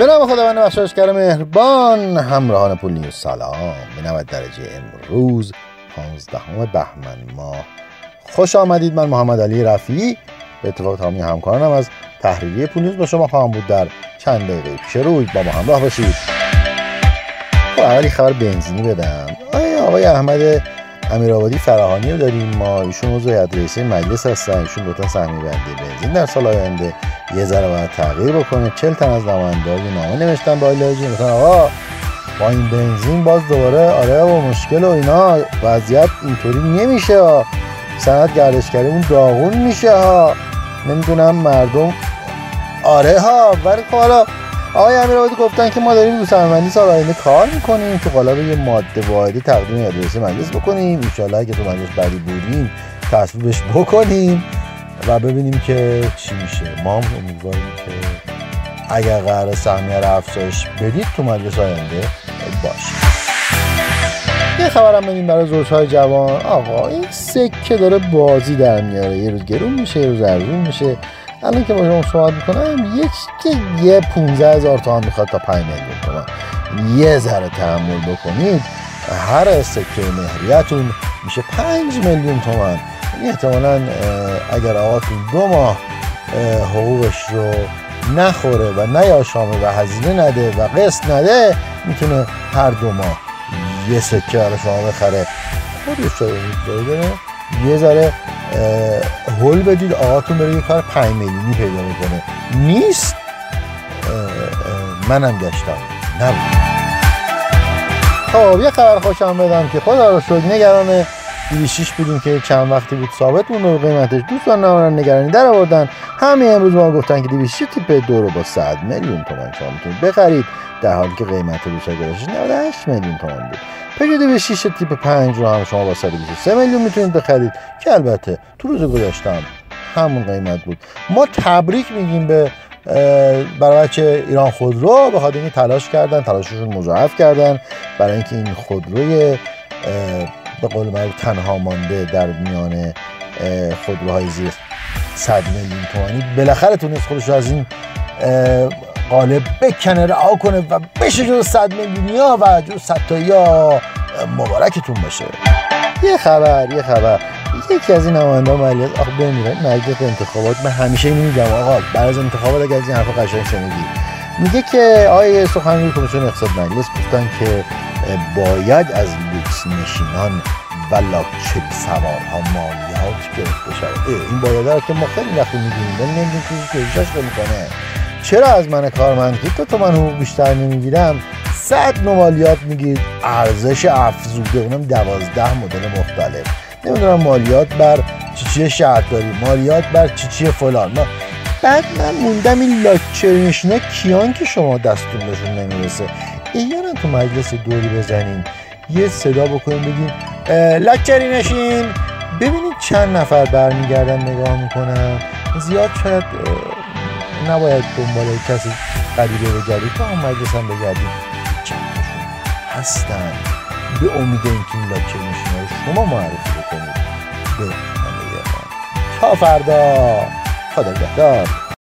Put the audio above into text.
به نام خداوند بخشایشگر مهربان همراهان پول نیوز سلام. به 90 درجه امروز 15 بهمن ماه. خوش آمدید من محمد علی رفیعی. به اتفاق تمامی همکارانم از تحریریه پول نیوز با شما خواهم بود. در چند دقیقه پیش روی با ما همراه باشید. خب اولی خبر بنزینی بدم. آیا آقای احمد امیرآبادی فراهانی رو داریم. ما ایشون عضو هیئت رئیسه مجلس هستن. ایشون گفتن سهمیه بندی بنزین در سال آینده یه ذره باید تغییر بکنه. 40 تن از نماینده یه نامه نوشتن با ایلاجی گفتن آقا با این بنزین باز دوباره آره و مشکل و اینا وضعیت اینطوری نمیشه صنعت گردشگریمون داغون میشه ها نمی‌دونم مردم. آره ها ولی خب حالا آقای امیرآبادی گفتن که ما داریم رو سرمندی سال آینده کار می‌کنیم که قالب یه ماده واحدی تقدیم رئیس مجلس بکنیم. ان اگه تو مجلس بعدی بودیم تصویبش بکنیم. و ببینیم که چی میشه. ما هم امیدواریم که اگر قرار سهمیه رو افزایش بدید تو مجلس آینده باشه. یه خبرم بدیم برای زوجهای جوان. آقا این سکه داره بازی در میاره. یه روز گرون میشه یه روز ارزون میشه. الان که با شما صحبت می‌کنم یک یه 15 هزار تومن می‌خواد تا 5 میلیون تومن یه ذره تحمل بکنید. هر سکه مهریتون میشه 5 میلیون تومن احتمالا اگر آقاتون دو ماه حقوقش رو نخوره و نیاشامه و هزینه نده و قسط نده می‌تونه هر دو ماه یه سکه برای شما بخره. خودش یه ذره هول بدید. آقاتون بره یه کار 5 میلیونی پیدا بکنه. نیست؟ منم گشتم. نبود. خب یه خبر خوشم بدم که خدا رو شد نگران 26 بودیم که چند وقتی بود ثابت اون قیمتش. دوستان نمارن نگرانی در آوردن. همه امروز ما گفتن که 26 تیپ دو رو با 100 میلیون تومان شما می‌تونید بخرید. در حالی که قیمت روسا گراشش 98 میلیون تومان بود. پژو 26 تیپ 5 رو هم شما با 123 میلیون می‌تونید بخرید. که البته تو روز گذشته همون قیمت بود. ما تبریک میگیم به برای بچه ایران خودرو. به خاطر تلاش کردن تلاششون مضاعف کردن. برای اینکه این خودروی به قول معروف تنها مانده در میان خودروهای زیر 100 میلیون تومانی. بالاخره تونست خودش رو از این قالب بکنه رها کنه و بشه جز 100 میلیونیا و جز 100 تایا مبارکتون باشه. یه خبر یه خبر. یکی از این نماینده مجلس آخه بمیره مجلس انتخابات. من همیشه اینو میگم آقا بعد از انتخابات اگر از این حرفا قشنگ شنیدی. میگه که آیه سخنگوی کمیسیون اقتصاد مجلس گفتن که باید از لوکس نشینان و لاکچری سوارها مالیات گرفته شود. این باید که ما خیلی وقتی میگیم ولی نمی‌دونیم که چیزی می‌کنه. چرا از من کارمند که تو من حقوق بیشتر نمی‌گیرم؟ صد مالیات میگید ارزش افزوده اونم دوازده مدل مختلف. نمی‌دونم مالیات بر چیچی شهرداری مالیات بر چیچی فلان. ما بعد من موندم این لاکچری نشینا کیان که شما دستون بهشون نمی‌رسه. اینا تو مجلس دوری بزنین. یه صدا بکنین بگین لاکچری نشین. ببینید چند نفر برمیگردن نگاه می‌کنن. زیاد شاید نباید دنبال کسی غریبه بگردید. تو هم مجلس هم بگردید چندشون هستن. به امید اینکه این لاکچری نشین شما معرفی بکنید. به همه تا فردا. خدا نگهدار.